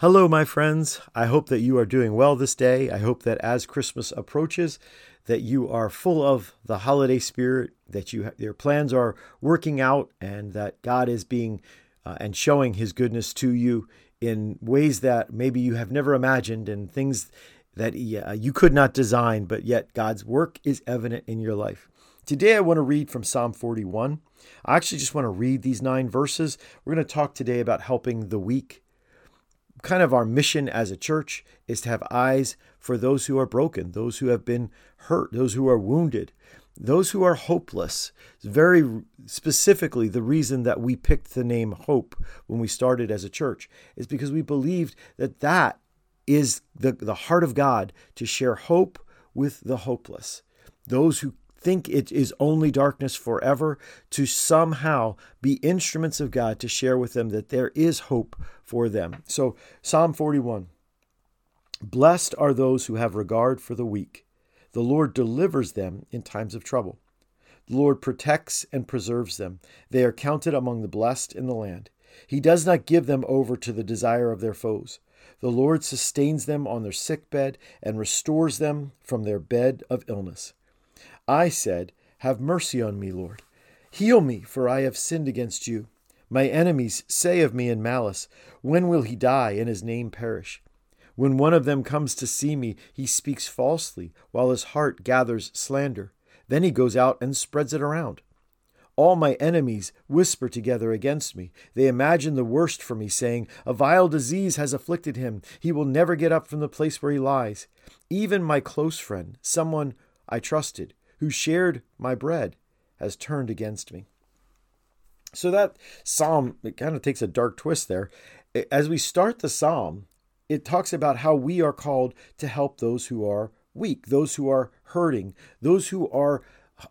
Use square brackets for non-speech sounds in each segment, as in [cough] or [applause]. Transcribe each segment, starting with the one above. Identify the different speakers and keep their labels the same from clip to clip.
Speaker 1: Hello, my friends. I hope that you are doing well this day. I hope that as Christmas approaches, that you are full of the holiday spirit, that you your plans are working out, and that God is being uh, and showing His goodness to you in ways that maybe you have never imagined, and things that uh, you could not design, but yet God's work is evident in your life. Today, I want to read from Psalm 41. I actually just want to read these nine verses. We're going to talk today about helping the weak kind of our mission as a church is to have eyes for those who are broken, those who have been hurt, those who are wounded, those who are hopeless. Very specifically, the reason that we picked the name Hope when we started as a church is because we believed that that is the, the heart of God to share hope with the hopeless. Those who think it is only darkness forever, to somehow be instruments of God to share with them that there is hope for them. So, Psalm 41 Blessed are those who have regard for the weak. The Lord delivers them in times of trouble. The Lord protects and preserves them. They are counted among the blessed in the land. He does not give them over to the desire of their foes. The Lord sustains them on their sick bed and restores them from their bed of illness. I said, Have mercy on me, Lord. Heal me, for I have sinned against you. My enemies say of me in malice, When will he die and his name perish? When one of them comes to see me, he speaks falsely, while his heart gathers slander. Then he goes out and spreads it around. All my enemies whisper together against me. They imagine the worst for me, saying, A vile disease has afflicted him. He will never get up from the place where he lies. Even my close friend, someone I trusted, who shared my bread, has turned against me. So that psalm it kind of takes a dark twist there. As we start the psalm, it talks about how we are called to help those who are weak, those who are hurting, those who are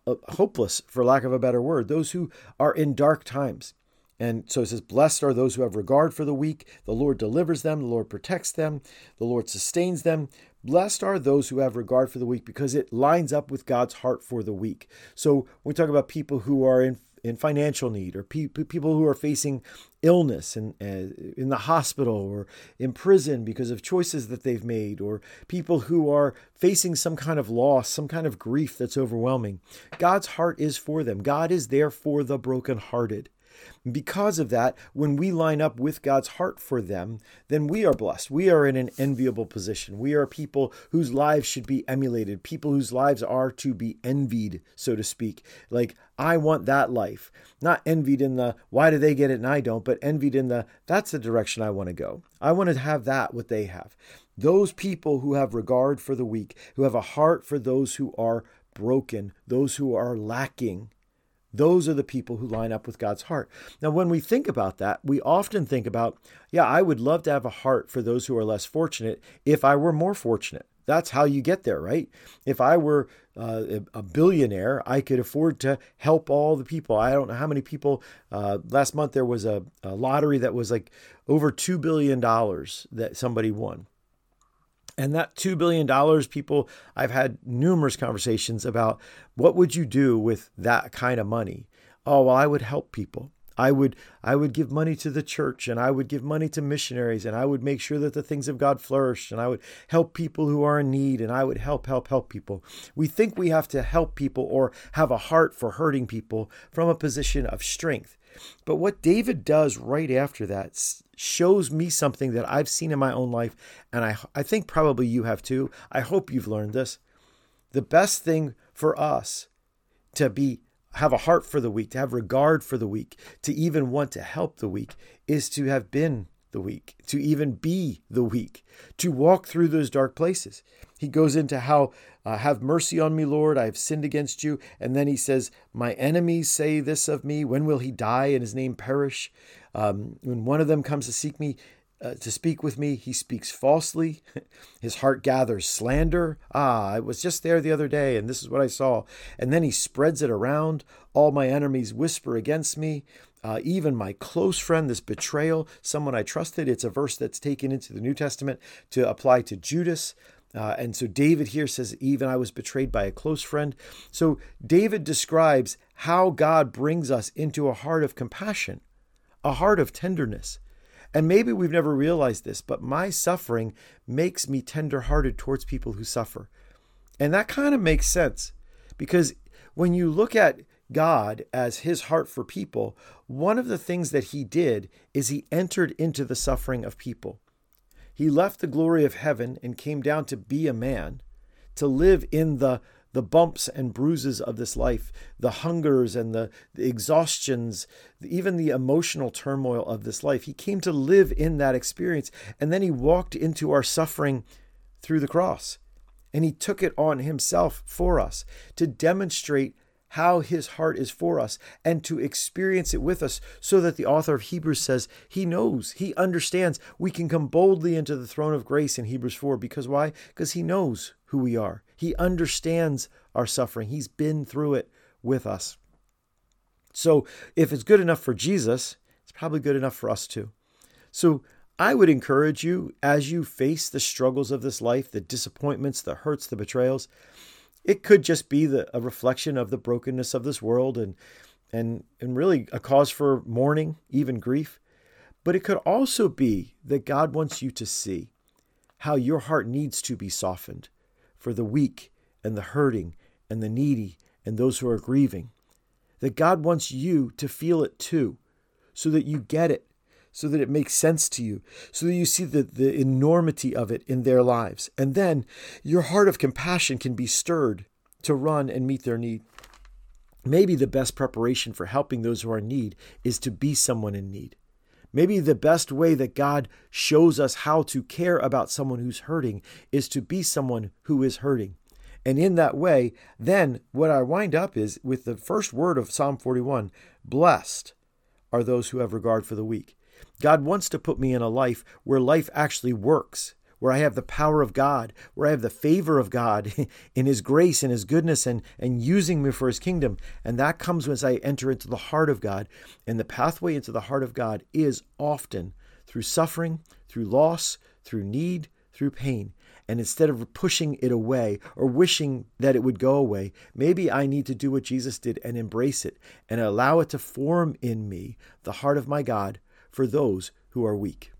Speaker 1: uh, hopeless, for lack of a better word, those who are in dark times. And so it says, Blessed are those who have regard for the weak. The Lord delivers them, the Lord protects them, the Lord sustains them. Blessed are those who have regard for the weak because it lines up with God's heart for the weak. So when we talk about people who are in in financial need or pe- people who are facing illness and uh, in the hospital or in prison because of choices that they've made or people who are facing some kind of loss some kind of grief that's overwhelming. God's heart is for them. God is there for the brokenhearted because of that, when we line up with God's heart for them, then we are blessed. We are in an enviable position. We are people whose lives should be emulated, people whose lives are to be envied, so to speak. Like, I want that life. Not envied in the why do they get it and I don't, but envied in the that's the direction I want to go. I want to have that, what they have. Those people who have regard for the weak, who have a heart for those who are broken, those who are lacking those are the people who line up with God's heart. Now, when we think about that, we often think about, yeah, I would love to have a heart for those who are less fortunate if I were more fortunate. That's how you get there, right? If I were uh, a billionaire, I could afford to help all the people. I don't know how many people. Uh, last month there was a, a lottery that was like over $2 billion that somebody won. And that $2 billion, people, I've had numerous conversations about what would you do with that kind of money? Oh, well, I would help people. I would I would give money to the church and I would give money to missionaries and I would make sure that the things of God flourish and I would help people who are in need and I would help help help people. We think we have to help people or have a heart for hurting people from a position of strength. But what David does right after that shows me something that I've seen in my own life, and I, I think probably you have too. I hope you've learned this. The best thing for us to be have a heart for the weak, to have regard for the weak, to even want to help the weak, is to have been the weak, to even be the weak, to walk through those dark places. He goes into how, uh, have mercy on me, Lord, I have sinned against you. And then he says, My enemies say this of me. When will he die and his name perish? Um, when one of them comes to seek me, uh, to speak with me, he speaks falsely. [laughs] His heart gathers slander. Ah, I was just there the other day, and this is what I saw. And then he spreads it around. All my enemies whisper against me. Uh, even my close friend, this betrayal, someone I trusted. It's a verse that's taken into the New Testament to apply to Judas. Uh, and so David here says, Even I was betrayed by a close friend. So David describes how God brings us into a heart of compassion, a heart of tenderness. And maybe we've never realized this, but my suffering makes me tenderhearted towards people who suffer. And that kind of makes sense because when you look at God as his heart for people, one of the things that he did is he entered into the suffering of people. He left the glory of heaven and came down to be a man, to live in the the bumps and bruises of this life, the hungers and the, the, exhaustions, even the emotional turmoil of this life. He came to live in that experience. And then he walked into our suffering through the cross. And he took it on himself for us to demonstrate how his heart is for us and to experience it with us so that the author of Hebrews says he knows, he understands. We can come boldly into the throne of grace in Hebrews 4 because why? Because he knows who we are. He understands our suffering. He's been through it with us. So if it's good enough for Jesus, it's probably good enough for us too. So I would encourage you as you face the struggles of this life, the disappointments, the hurts, the betrayals, it could just be the, a reflection of the brokenness of this world and and and really a cause for mourning, even grief. But it could also be that God wants you to see how your heart needs to be softened for the weak and the hurting and the needy and those who are grieving. That God wants you to feel it too, so that you get it, so that it makes sense to you, so that you see the, the enormity of it in their lives. And then your heart of compassion can be stirred to run and meet their need. Maybe the best preparation for helping those who are in need is to be someone in need. Maybe the best way that God shows us how to care about someone who's hurting is to be someone who is hurting. And in that way, then what I wind up is with the first word of Psalm 41 blessed are those who have regard for the weak. God wants to put me in a life where life actually works, where I have the power of God, where I have the favor of God [laughs] in His grace and His goodness and, and using me for His kingdom. And that comes as I enter into the heart of God. And the pathway into the heart of God is often through suffering, through loss, through need, through pain. And instead of pushing it away or wishing that it would go away, maybe I need to do what Jesus did and embrace it and allow it to form in me the heart of my God for those who are weak.